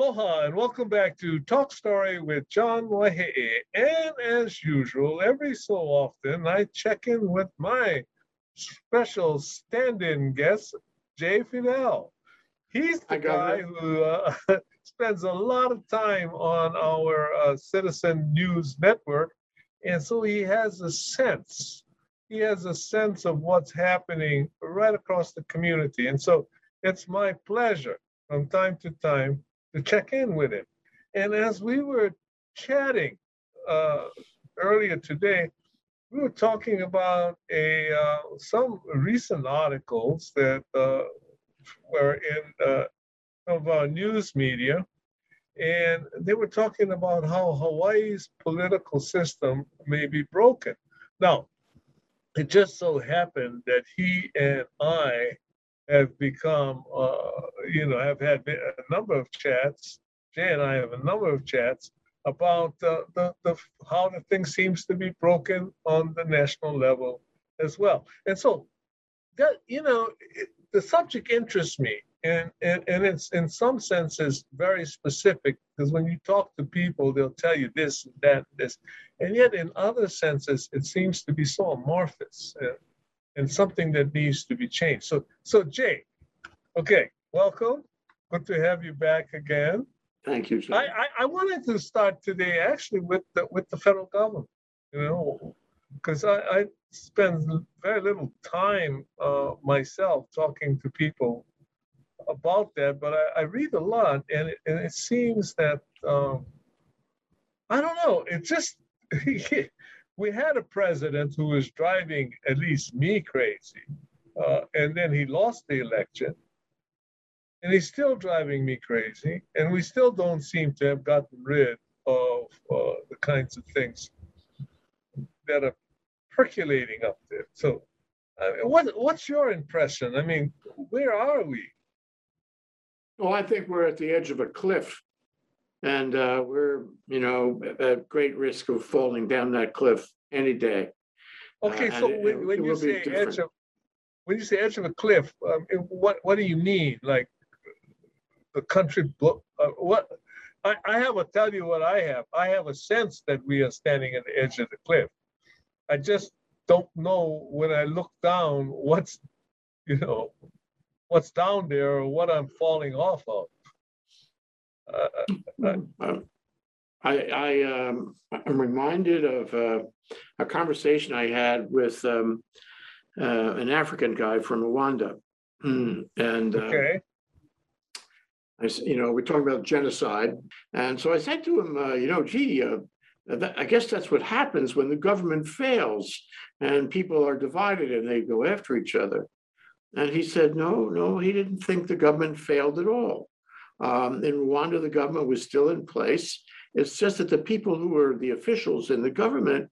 Aloha and welcome back to Talk Story with John Waihee. And as usual, every so often I check in with my special stand-in guest, Jay Fidel. He's the guy Governor. who uh, spends a lot of time on our uh, Citizen News Network. And so he has a sense, he has a sense of what's happening right across the community. And so it's my pleasure from time to time to check in with him. And as we were chatting uh, earlier today, we were talking about a uh, some recent articles that uh, were in uh, of our news media, and they were talking about how Hawaii's political system may be broken. Now, it just so happened that he and I have become, uh, you know, have had a number of chats. Jay and I have a number of chats about uh, the, the how the thing seems to be broken on the national level as well. And so that you know, it, the subject interests me, and, and and it's in some senses very specific because when you talk to people, they'll tell you this that this, and yet in other senses, it seems to be so amorphous. And, and something that needs to be changed. So, so Jay, okay, welcome. Good to have you back again. Thank you, I. I, I wanted to start today actually with the with the federal government, you know, because I, I spend very little time uh, myself talking to people about that, but I, I read a lot, and it, and it seems that um, I don't know. It just we had a president who was driving at least me crazy, uh, and then he lost the election, and he's still driving me crazy, and we still don't seem to have gotten rid of uh, the kinds of things that are percolating up there. So, uh, what what's your impression? I mean, where are we? Well, I think we're at the edge of a cliff. And uh, we're, you know, at great risk of falling down that cliff any day. Okay, Uh, so when, it- when it you say edge of, when you say edge of a cliff, um, what what do you mean? Like the country, book? uh, what? I, I have to tell you what I have. I have a sense that we are standing at the edge of the cliff. I just don't know when I look down what's, you know, what's down there or what I'm falling off of. Uh, Um, I, I, um, I'm reminded of uh, a conversation I had with um, uh, an African guy from Rwanda. Hmm, And uh, okay, I, s- you know, we're talking about genocide. And so I said to him, uh, you know, gee, uh, that, I guess that's what happens when the government fails and people are divided and they go after each other. And he said, no, no, he didn't think the government failed at all. Um, in Rwanda, the government was still in place. It's just that the people who were the officials in the government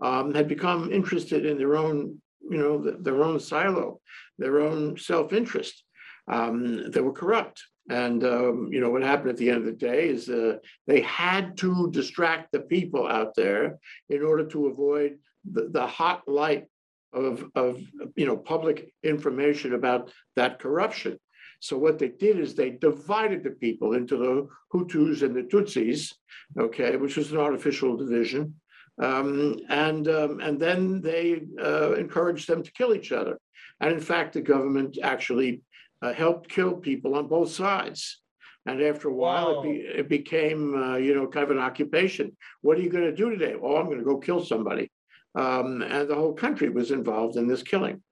um, had become interested in their own, you know, th- their own silo, their own self-interest. Um, they were corrupt. And um, you know what happened at the end of the day is uh, they had to distract the people out there in order to avoid the, the hot light of, of you know public information about that corruption. So what they did is they divided the people into the Hutus and the Tutsis, okay, which was an artificial division. Um, and um, and then they uh, encouraged them to kill each other. And in fact, the government actually uh, helped kill people on both sides. And after a while, it, be, it became, uh, you know, kind of an occupation. What are you going to do today? Oh, I'm going to go kill somebody. Um, and the whole country was involved in this killing.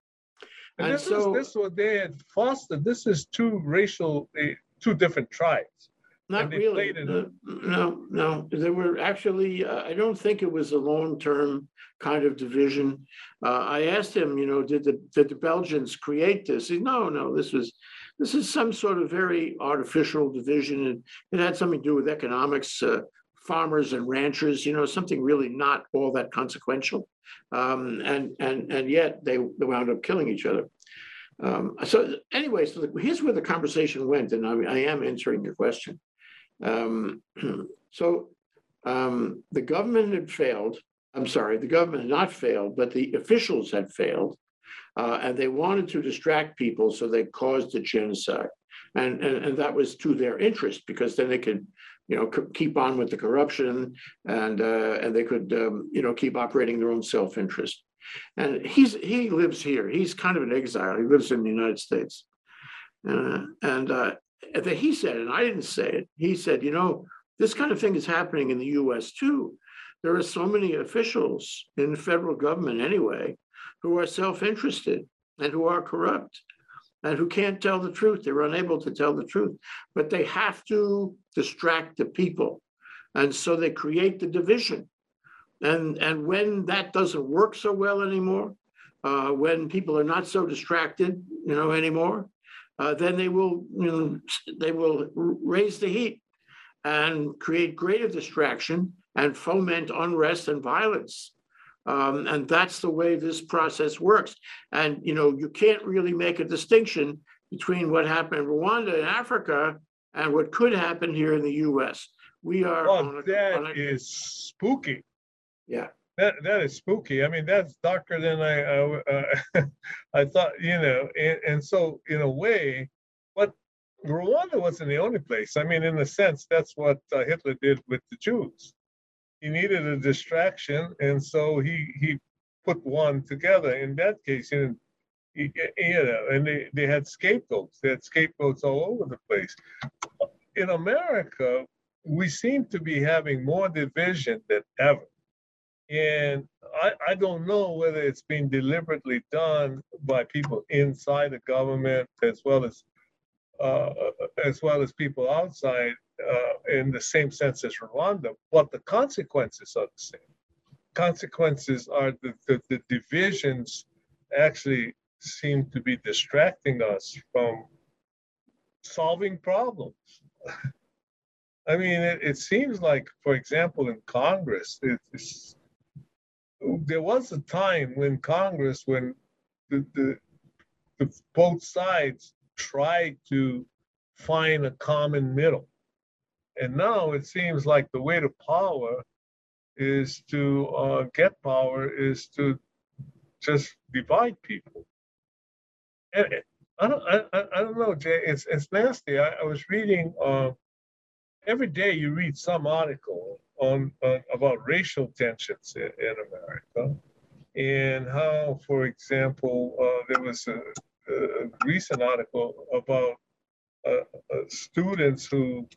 And this so- is this what they had fostered. This is two racial, uh, two different tribes. Not really. uh, No, no, there were actually, uh, I don't think it was a long-term kind of division. Uh, I asked him, you know, did the, did the Belgians create this? He, no, no, this was, this is some sort of very artificial division. and It had something to do with economics, uh, farmers and ranchers, you know, something really not all that consequential. Um, and, and, and yet they, they wound up killing each other. Um, so anyway, so the- here's where the conversation went, and I, I am answering your question. Um, so um, the government had failed. I'm sorry, the government had not failed, but the officials had failed. Uh, and they wanted to distract people, so they caused a genocide. And, and, and that was to their interest because then they could, you know, keep on with the corruption and, uh, and they could, um, you know, keep operating their own self-interest. And he's, he lives here. He's kind of an exile. He lives in the United States. Uh, and uh, he said, and I didn't say it, he said, you know, this kind of thing is happening in the US too. There are so many officials in federal government anyway who are self-interested and who are corrupt and who can't tell the truth. They're unable to tell the truth, but they have to distract the people. And so they create the division. And, and when that doesn't work so well anymore, uh, when people are not so distracted, you know, anymore, uh, then they will, you know, they will raise the heat and create greater distraction and foment unrest and violence. Um, and that's the way this process works. And you know, you can't really make a distinction between what happened in Rwanda and Africa and what could happen here in the U.S. We are. Well, on a- on a- is spooky. Yeah. That, that is spooky. I mean, that's darker than I, I, uh, I thought, you know, and, and so in a way, but Rwanda wasn't the only place. I mean, in a sense, that's what uh, Hitler did with the Jews. He needed a distraction, and so he, he put one together. In that case, he- you know, and they, they had scapegoats. They had scapegoats all over the place. In America, we seem to be having more division than ever. And I, I don't know whether it's been deliberately done by people inside the government as well as uh, as well as people outside uh, in the same sense as Rwanda, but the consequences are the same. Consequences are that the, the divisions actually seem to be distracting us from solving problems. I mean, it, it seems like, for example, in Congress, it, there was a time when Congress, when the, the, the both sides tried to find a common middle. And now it seems like the way to power is to uh, get power is to just divide people. And I don't, I, I, don't know, Jay. It's it's nasty. I, I was reading. Uh, every day you read some article on, on about racial tensions in, in America, and how, for example, uh, there was a, a recent article about uh, uh, students who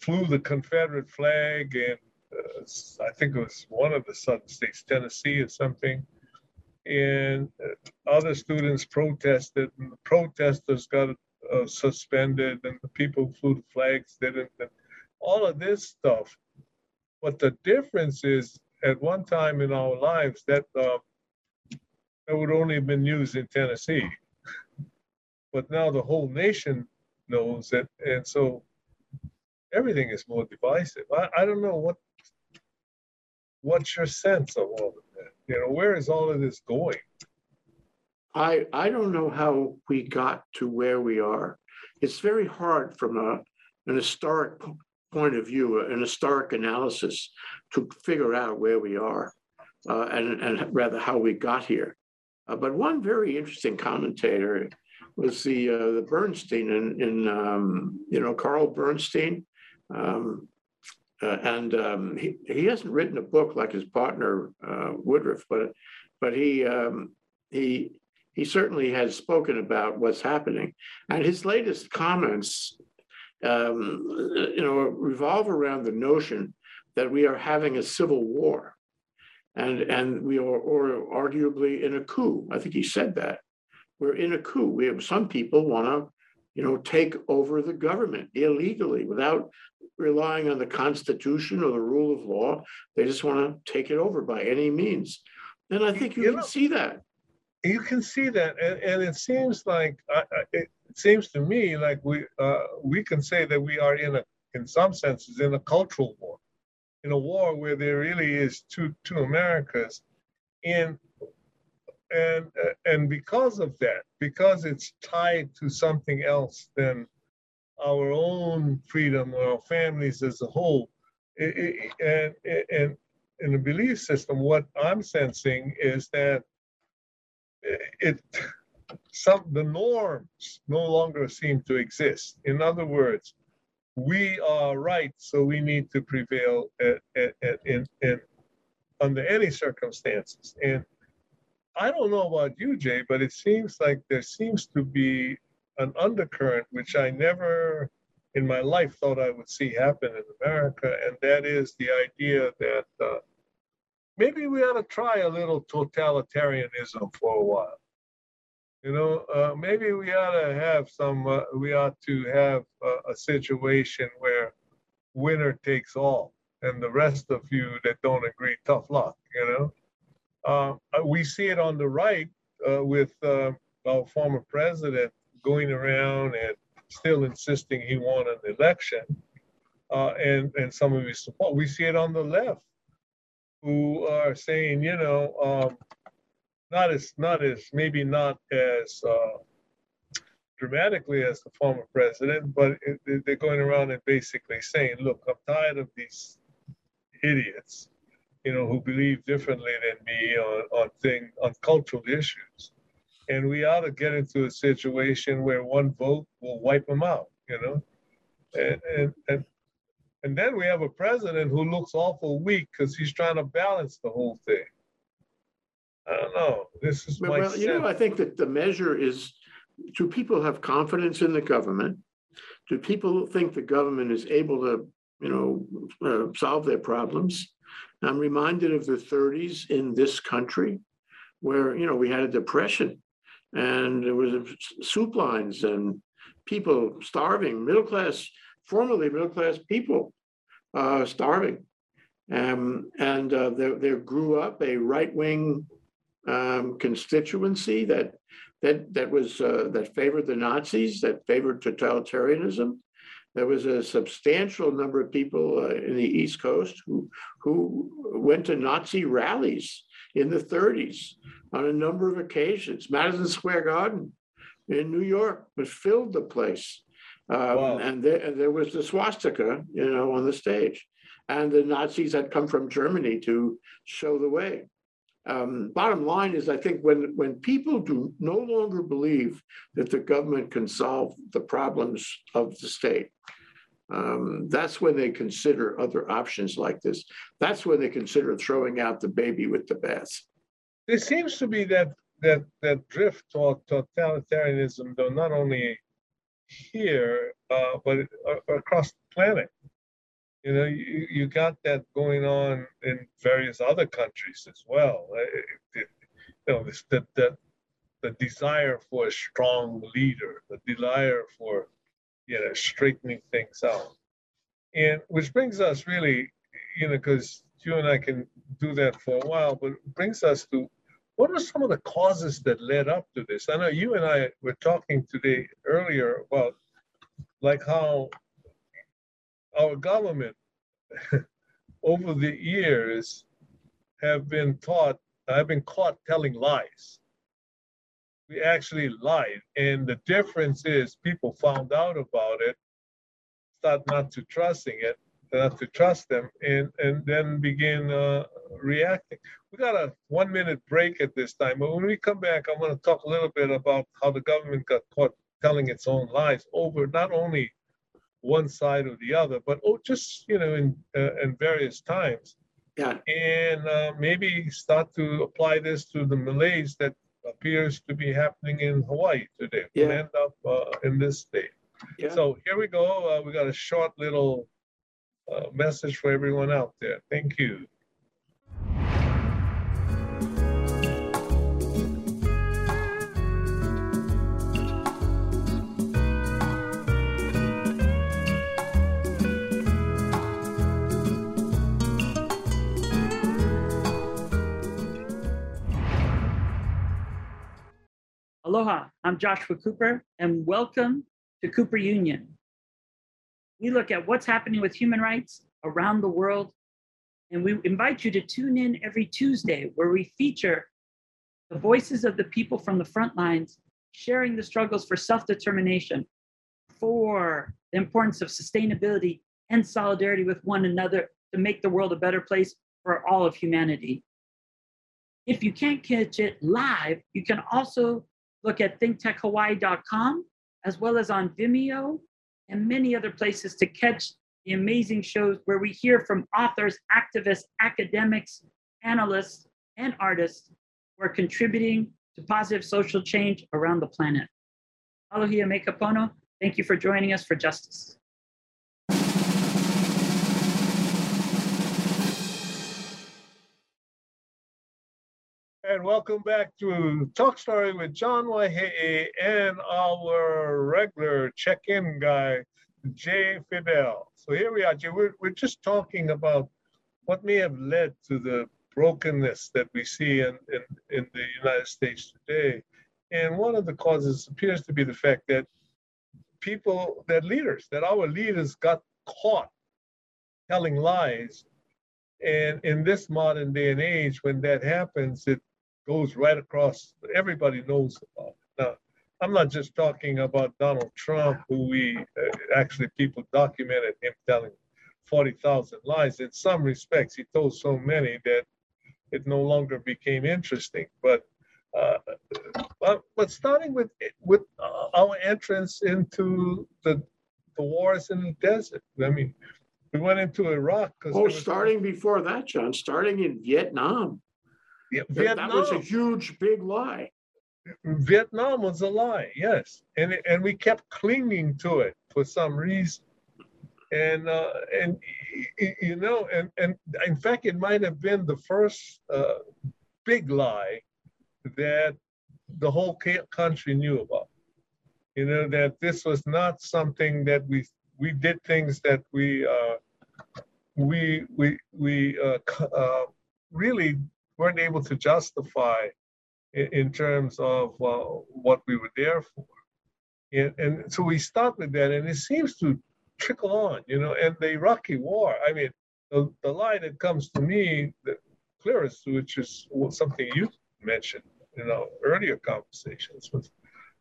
flew the Confederate flag in, uh, I think it was one of the southern states, Tennessee or something. And uh, other students protested, and the protesters got uh, suspended, and the people who flew the flags didn't. And all of this stuff. But the difference is, at one time in our lives, that uh, that would only have been used in Tennessee. But now the whole nation knows it, and so everything is more divisive. I, I don't know what what's your sense of all of that. You know, where is all of this going? I, I don't know how we got to where we are. It's very hard from a, an historic point of view, an historic analysis to figure out where we are uh, and, and rather how we got here. Uh, but one very interesting commentator was the, uh, the Bernstein in, in um, you know, Carl Bernstein. Um, uh, and um, he, he hasn't written a book like his partner uh, Woodward, but but he um, he he certainly has spoken about what's happening. And his latest comments, um, you know, revolve around the notion that we are having a civil war, and and we are or arguably in a coup. I think he said that we're in a coup. We have some people want to, you know, take over the government illegally without relying on the Constitution or the rule of law. They just want to take it over by any means. And I think you You can know- see that. You can see that, and, and it seems like I, it seems to me like we uh, we can say that we are in a in some senses in a cultural war, in a war where there really is two two Americas, and and uh, and because of that, because it's tied to something else than our own freedom or our families as a whole, i- i- and and in the belief system, what I'm sensing is that it some the norms no longer seem to exist. In other words, we are right, so we need to prevail at, at, at, in, in under any circumstances. And I don't know about you, Jay, but it seems like there seems to be an undercurrent which I never in my life thought I would see happen in America, and that is the idea that uh, maybe we ought to try a little totalitarianism for a while. You know, uh, maybe we ought to have some, uh, we ought to have a, a situation where winner takes all, and the rest of you that don't agree, tough luck, you know? Uh, uh we see it on the right uh, with uh, our former president going around and still insisting he won an election, and, and some of his support. We see it on the left who are saying, you know, um, not as not as maybe not as uh, dramatically as the former president, but it, they're going around and basically saying, "Look, I'm tired of these idiots, you know, who believe differently than me on on thing on cultural issues, and we ought to get into a situation where one vote will wipe them out, you know, and and and." And then we have a president who looks awful weak because he's trying to balance the whole thing. I don't know. This is my Well, you know, I think that the measure is, do people have confidence in the government? Do people think the government is able to, you know, uh, solve their problems? I'm reminded of the 30s in this country where, you know, we had a depression and there was soup lines and people starving, middle class, formerly middle class people uh, starving. Um, and uh, there, there grew up a right wing um, constituency that that that was uh, that favored the Nazis, that favored totalitarianism. There was a substantial number of people uh, in the East Coast who who went to Nazi rallies in the 30s on a number of occasions. Madison Square Garden in New York was filled the place. Um, wow. and, there, and there was the swastika, you know, on the stage. And the Nazis had come from Germany to show the way. Um, bottom line is, I think when, when people do no longer believe that the government can solve the problems of the state, um, that's when they consider other options like this. That's when they consider throwing out the baby with the bath. There seems to be that that that drift toward totalitarianism, though not only here uh, but across the planet. You know, you, you got that going on in various other countries as well. Uh, it, it, you know, this, the, the, the desire for a strong leader, the desire for, you know, straightening things out. And which brings us really, you know, because you and I can do that for a while, but brings us to what are some of the causes that led up to this? I know you and I were talking today earlier about like how our government over the years have been taught, I've been caught telling lies. We actually lied. And the difference is people found out about it, start not to trusting it, not to trust them, and, and then begin uh, reacting. We got a one minute break at this time, but when we come back, I'm going to talk a little bit about how the government got caught telling its own lies over not only one side or the other, but oh, just you know, in uh, in various times. Yeah. And uh, maybe start to apply this to the malaise that appears to be happening in Hawaii today. Yeah. end up uh, in this state. Yeah. So here we go. Uh, we got a short little uh, message for everyone out there. Thank you. Aloha, I'm Joshua Cooper, and welcome to Cooper Union. We look at what's happening with human rights around the world, and we invite you to tune in every Tuesday where we feature the voices of the people from the front lines sharing the struggles for self determination, for the importance of sustainability and solidarity with one another to make the world a better place for all of humanity. If you can't catch it live, you can also look at thinktechhawaii.com as well as on Vimeo and many other places to catch the amazing shows where we hear from authors, activists, academics, analysts, and artists who are contributing to positive social change around the planet. Aloha me kapono. Thank you for joining us for justice. And welcome back to Talk Story with John Waihee and our regular check-in guy, Jay Fidel. So here we are, Jay. We're, we're just talking about what may have led to the brokenness that we see in, in, in the United States today. And one of the causes appears to be the fact that people, that leaders, that our leaders got caught telling lies. And in this modern day and age, when that happens, it goes right across, everybody knows about it. Now, I'm not just talking about Donald Trump, who we uh, actually people documented him telling 40,000 lies. In some respects, he told so many that it no longer became interesting. But uh, but, but starting with with uh, our entrance into the the wars in the desert. I mean, we went into Iraq Oh, starting before that, John, starting in Vietnam. Yeah, Vietnam. That was a huge, big lie. Vietnam was a lie, yes, and it- and we kept clinging to it for some reason, and uh, and you know, and and in fact, it might have been the first uh, big lie that the whole country knew about. You know that this was not something that we we did things that we uh, we we we uh, uh, really weren't able to justify in, in terms of uh, what we were there for. And, and so we start with that, and it seems to trickle on, you know. And the Iraqi war, I mean, the, the line that comes to me the clearest, which is something you mentioned in our earlier conversations, was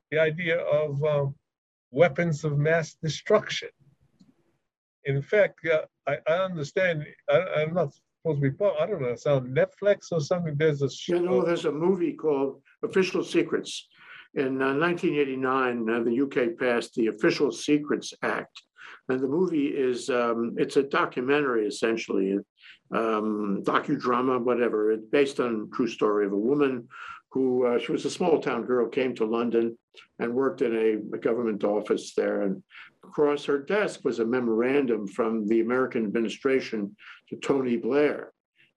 the idea of um, weapons of mass destruction. In fact, yeah, I, I understand. I, I'm not supposed to be. I don't know. It's on Netflix or something. There's a You know, there's a movie called Official Secrets. In uh, 1989, uh, the UK passed the Official Secrets Act. And the movie is, um, it's a documentary essentially, um, docudrama, whatever. It's based on a true story of a woman who, uh, she was a small town girl, came to London and worked in a, a government office there. And across her desk was a memorandum from the American administration to Tony Blair,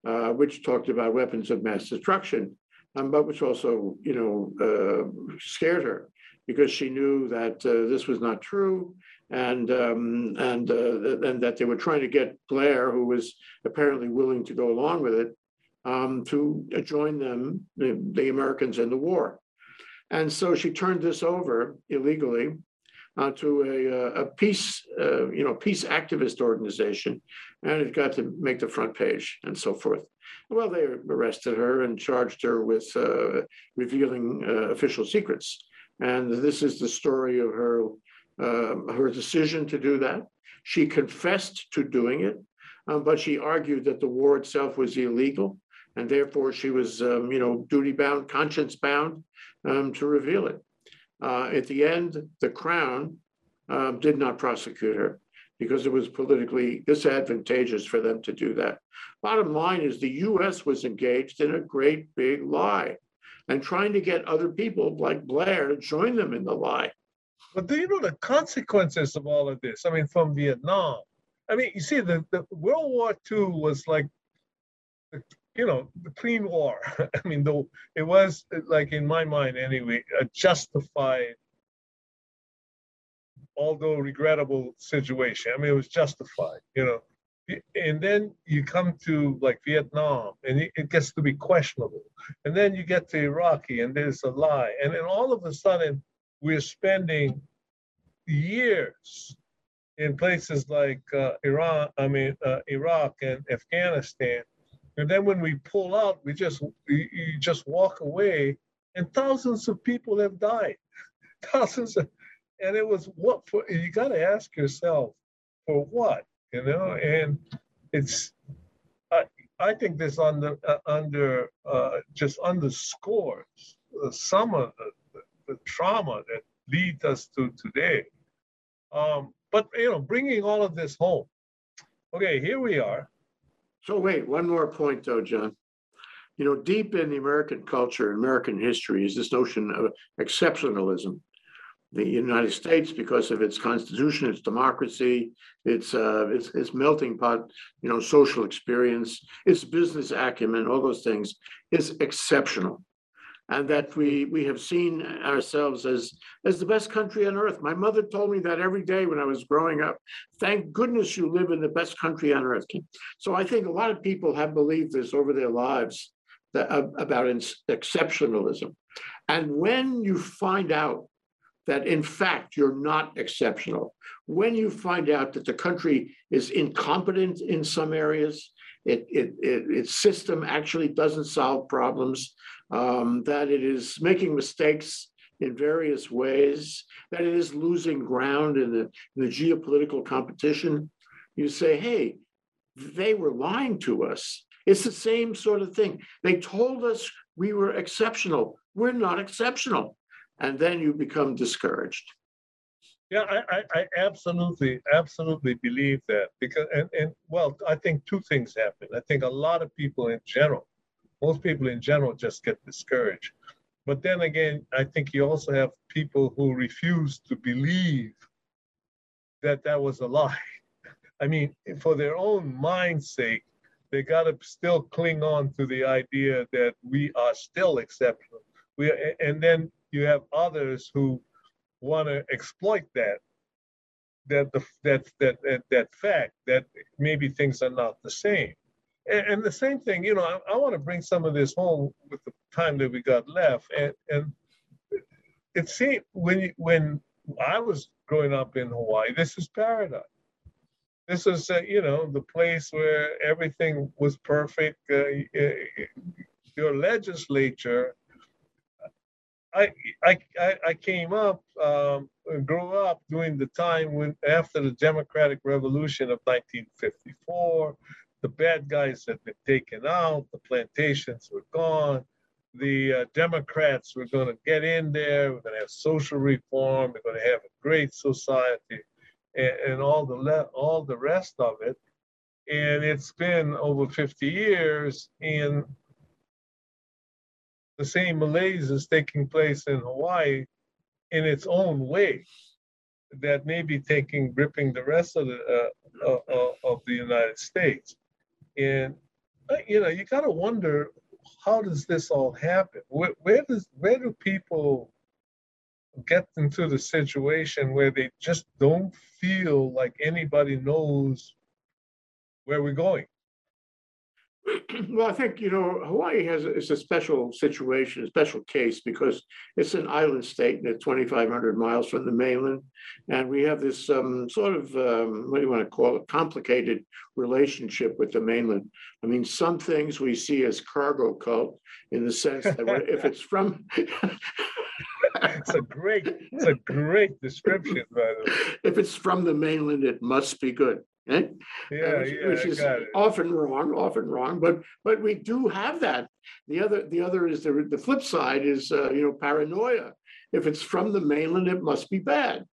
uh, which talked about weapons of mass destruction um, but which also, you know, uh, scared her because she knew that uh, this was not true, and um, and uh, and that they were trying to get Blair, who was apparently willing to go along with it, um, to join them, the, the Americans in the war, and so she turned this over illegally uh, to a, a peace, uh, you know, peace activist organization, and it got to make the front page and so forth. Well, they arrested her and charged her with uh, revealing uh, official secrets. And this is the story of her uh, her decision to do that. She confessed to doing it, um, but she argued that the war itself was illegal, and therefore she was, um, you know, duty bound, conscience bound um, to reveal it. Uh, at the end, the Crown um, did not prosecute her because it was politically disadvantageous for them to do that. Bottom line is the US was engaged in a great big lie and trying to get other people like Blair to join them in the lie. But do you know the consequences of all of this? I mean, from Vietnam. I mean, you see, the, the World War II was like, you know, the clean war. I mean, though it was like in my mind anyway, a justified, although regrettable situation. I mean, it was justified, you know. And then you come to like Vietnam, and it gets to be questionable. And then you get to Iraqi, and there's a lie. And then all of a sudden, we're spending years in places like uh, Iran, I mean uh, Iraq and Afghanistan, and then when we pull out, we just you, just walk away, and thousands of people have died, thousands, of, and it was what for? You got to ask yourself, for what, you know? And it's I, I think this under uh, under uh, just underscores some of the, the, the trauma that leads us to today. Um, but you know, bringing all of this home. Okay, here we are. So wait, one more point though, John. You know, deep in the American culture, and American history is this notion of exceptionalism. The United States, because of its constitution, its democracy, its uh, its, its melting pot, you know, social experience, its business acumen, all those things, is exceptional and that we we have seen ourselves as as the best country on earth. My mother told me that every day when I was growing up. Thank goodness you live in the best country on earth. So I think a lot of people have believed this over their lives that, uh, about exceptionalism. And when you find out that in fact you're not exceptional, when you find out that the country is incompetent in some areas, it, it, it, its system actually doesn't solve problems, um, that it is making mistakes in various ways, that it is losing ground in the, in the geopolitical competition. You say, hey, they were lying to us. It's the same sort of thing. They told us we were exceptional. We're not exceptional. And then you become discouraged. Yeah, I, I, I, absolutely, absolutely believe that because, and, and well, I think two things happen. I think a lot of people in general most people in general just get discouraged. But then again, I think you also have people who refuse to believe that that was a lie. I mean, for their own mind's sake, they got to still cling on to the idea that we are still exceptional. We and then you have others who want to exploit that that the that that that fact that maybe things are not the same. And, and the same thing, you know, I, I want to bring some of this home with the time that we got left. And, and it seemed when you, when I was growing up in Hawaii, this is paradise. This is, uh, you know, the place where everything was perfect. Uh, your legislature. I, I, I came up, um, grew up during the time when after the Democratic Revolution of 1954 the bad guys had been taken out, the plantations were gone, the uh, Democrats were going to get in there, we're going to have social reform, we're going to have a great society, and, and all the le- all the rest of it. And it's been over 50 years, and the same malaise is taking place in Hawaii in its own way that may be taking gripping the rest of the uh, uh, of the United States. And you know, you gotta wonder how does this all happen? Where, where does where do people get into the situation where they just don't feel like anybody knows where we're going? Well, I think, you know, Hawaii has, it's a special situation, a special case because it's an island state and it's 2,500 miles from the mainland. And we have this um, sort of, um, what do you want to call it, complicated relationship with the mainland. I mean, some things we see as cargo cult in the sense that if it's from. it's a great, it's a great description, by the way. If it's from the mainland, it must be good. Right? Yeah, which, yeah, which is often wrong, often wrong, but but we do have that. The other the other is the the flip side is uh, you know paranoia. If it's from the mainland, it must be bad.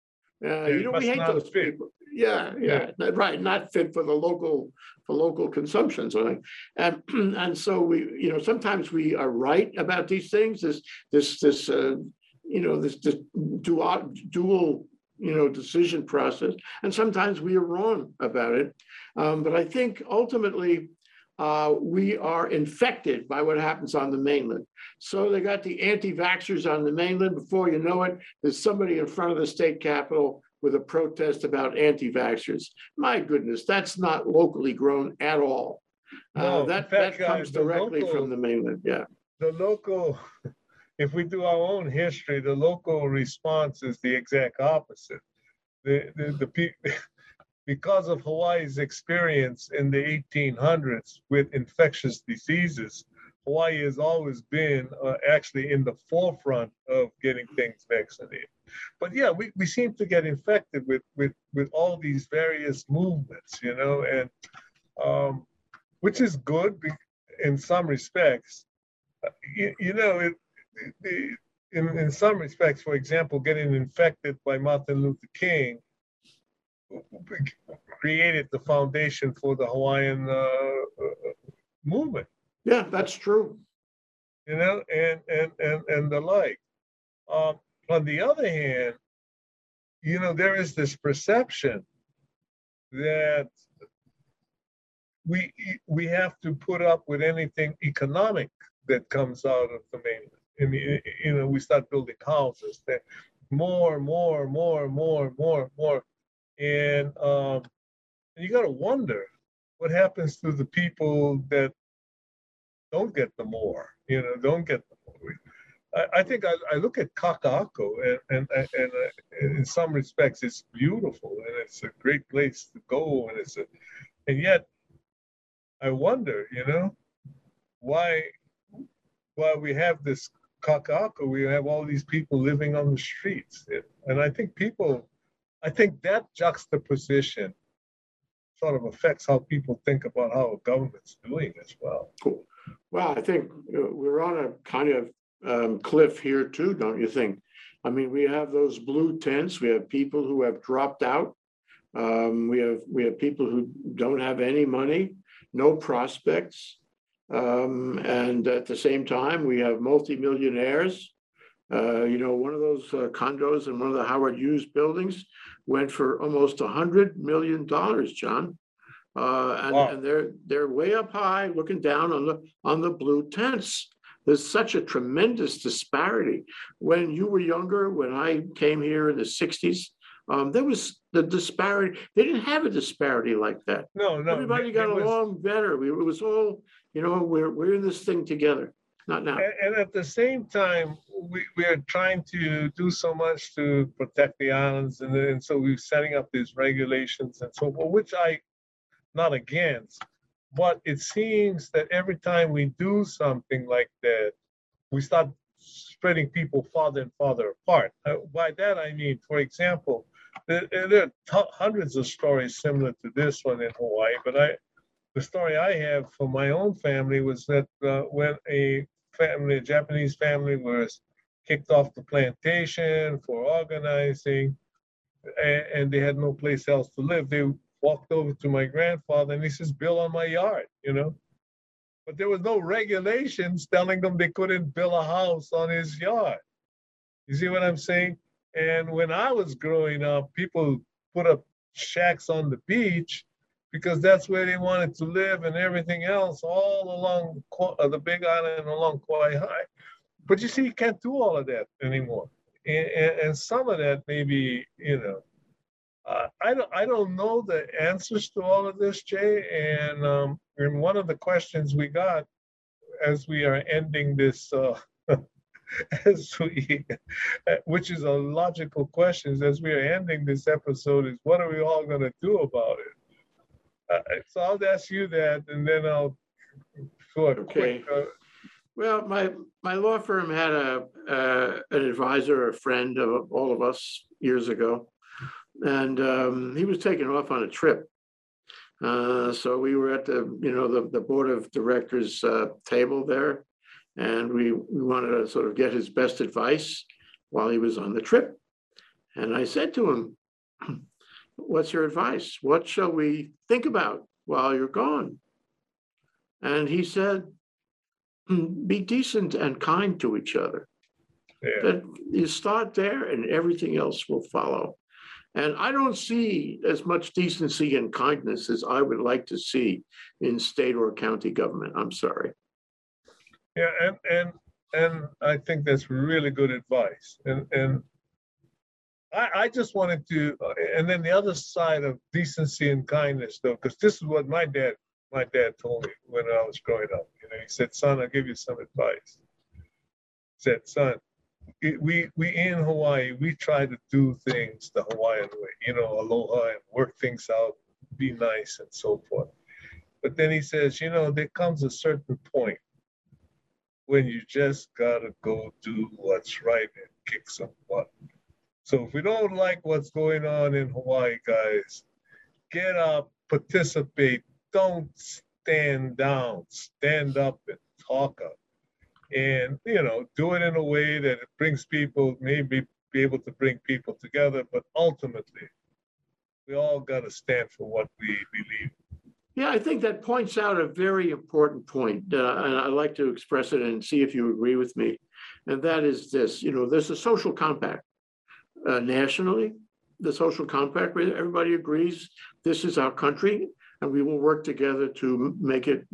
Uh, you know we hate those fit. people. Yeah, yeah, yeah, right. Not fit for the local for local consumption. So and and so we you know sometimes we are right about these things. This this this uh, you know this this dual dual you know, decision process. And sometimes we are wrong about it. Um, but I think ultimately uh, we are infected by what happens on the mainland. So they got the anti-vaxxers on the mainland. Before you know it, there's somebody in front of the state capitol with a protest about anti-vaxxers. My goodness, that's not locally grown at all. No, uh, that, fact, that comes directly local, from the mainland. Yeah. The local if we do our own history, the local response is the exact opposite. The, the, the because of Hawaii's experience in the 1800s with infectious diseases, Hawaii has always been uh, actually in the forefront of getting things vaccinated. But yeah, we, we seem to get infected with, with, with all these various movements, you know, and um, which is good in some respects. Uh, You, you know, it, in, in some respects, for example, getting infected by Martin Luther King created the foundation for the Hawaiian uh, uh, movement, Yeah, that's true. you know, and and and and the like. Um, on the other hand, you know, there is this perception that we we have to put up with anything economic that comes out of the mainland. I mean, you know, we start building houses, that more, more, more, more, more, more, and um, you got to wonder what happens to the people that don't get the more, you know, don't get the more. I, I think I, I look at Kaka'ako and and and, and uh, in some respects it's beautiful and it's a great place to go and it's a, and yet I wonder, you know, why why we have this Kaka'ako, we have all these people living on the streets, and I think people, I think that juxtaposition sort of affects how people think about how a government's doing as well. Cool. Well, I think we're on a kind of um, cliff here too, don't you think? I mean, we have those blue tents, we have people who have dropped out. Um, we have, we have people who don't have any money, no prospects. Um, and at the same time, we have multimillionaires. Uh, you know, one of those uh, condos in one of the Howard Hughes buildings went for almost a hundred million dollars, John. Uh, and, Wow. and they're, they're way up high, looking down on the, on the blue tents. There's such a tremendous disparity. When you were younger, when I came here in the sixties, um, there was the disparity, they didn't have a disparity like that. No, no. Everybody got was- along better. We, it was all, you know, we're, we're in this thing together, not now. And, and at the same time, we, we are trying to do so much to protect the islands, and, then so we're setting up these regulations and so forth, which I not against. But it seems that every time we do something like that, we start spreading people farther and farther apart. Uh, by that I mean, for example, there, there are t- hundreds of stories similar to this one in Hawaii, but I, the story I have from my own family was that uh, when a family, a Japanese family, was kicked off the plantation for organizing, and, and they had no place else to live. They walked over to my grandfather, and he says, "Build on my yard," you know. But there was no regulations telling them they couldn't build a house on his yard. You see what I'm saying? And when I was growing up, people put up shacks on the beach because that's where they wanted to live and everything else all along uh, the Big Island and along Kauai High. But you see, you can't do all of that anymore. And, and, and some of that maybe, you know, uh, I don't I don't know the answers to all of this, Jay. And um, and one of the questions we got as we are ending this, uh, as we, which is a logical question, as we are ending this episode, is what are we all going to do about it? Uh, so I'll ask you that, and then I'll go a quick. Uh, Well, my, my law firm had a, uh, an advisor, a friend of all of us years ago. And, um, he was taken off on a trip. Uh, so we were at the, you know, the, the board of directors, uh, table there. And we, we wanted to sort of get his best advice while he was on the trip. And I said to him, what's your advice? What shall we think about while you're gone? And he said, "Hmm, be decent and kind to each other. yeah. That you start there and everything else will follow. And I don't see as much decency and kindness as I would like to see in state or county government. I'm sorry. Yeah, and and and I think that's really good advice. And and I I just wanted to, uh, and then the other side of decency and kindness, though, because this is what my dad my dad told me when I was growing up. You know, he said, "Son, I'll give you some advice." He said, "Son, it- we we in Hawaii we try to do things the Hawaiian way. You know, aloha and work things out, be nice and so forth." But then he says, "You know, there comes a certain point." when you just gotta go do what's right and kick some butt. So if we don't like what's going on in Hawaii, guys, get up, participate. Don't stand down, stand up and talk up. And, you know, do it in a way that it brings people, maybe be able to bring people together, but ultimately, we all got to stand for what we believe. Yeah, I think that points out a very important point, uh, and I'd like to express it and see if you agree with me. And that is this, you know, there's a social compact uh, nationally, the social compact, where everybody agrees this is our country, and we will work together to make it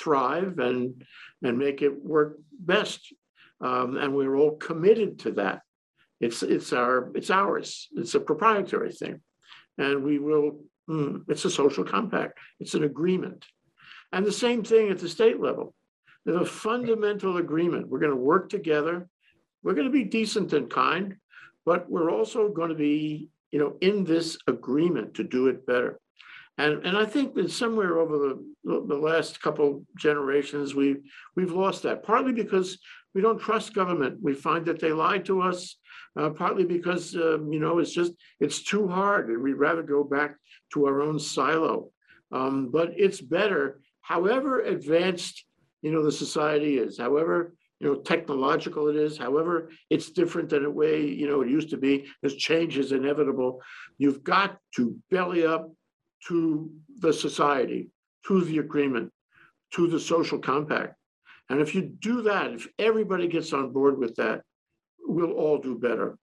thrive and and make it work best. Um, and we're all committed to that. It's it's our it's ours. It's a proprietary thing, and we will. Mm, it's a social compact. It's an agreement, and the same thing at the state level. There's a fundamental agreement. We're going to work together. We're going to be decent and kind, but we're also going to be, you know, in this agreement to do it better. And, and I think that somewhere over the, the last couple generations, we, we've lost that, partly because we don't trust government. We find that they lie to us, uh, partly because, um, you know, it's just, it's too hard and we'd rather go back to our own silo. Um, but it's better, however advanced, you know, the society is, however, you know, technological it is, however, it's different than the way, you know, it used to be, as change is inevitable. You've got to belly up to the society, to the agreement, to the social compact. And if you do that, if everybody gets on board with that, we'll all do better.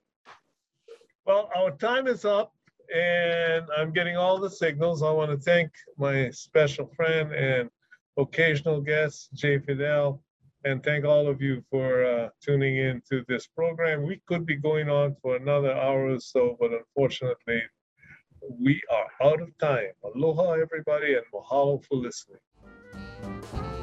Well, our time is up and I'm getting all the signals. I want to thank my special friend and occasional guest, Jay Fidel, and thank all of you for uh, tuning in to this program. We could be going on for another hour or so, but unfortunately, we are out of time. Aloha, everybody, and mahalo for listening.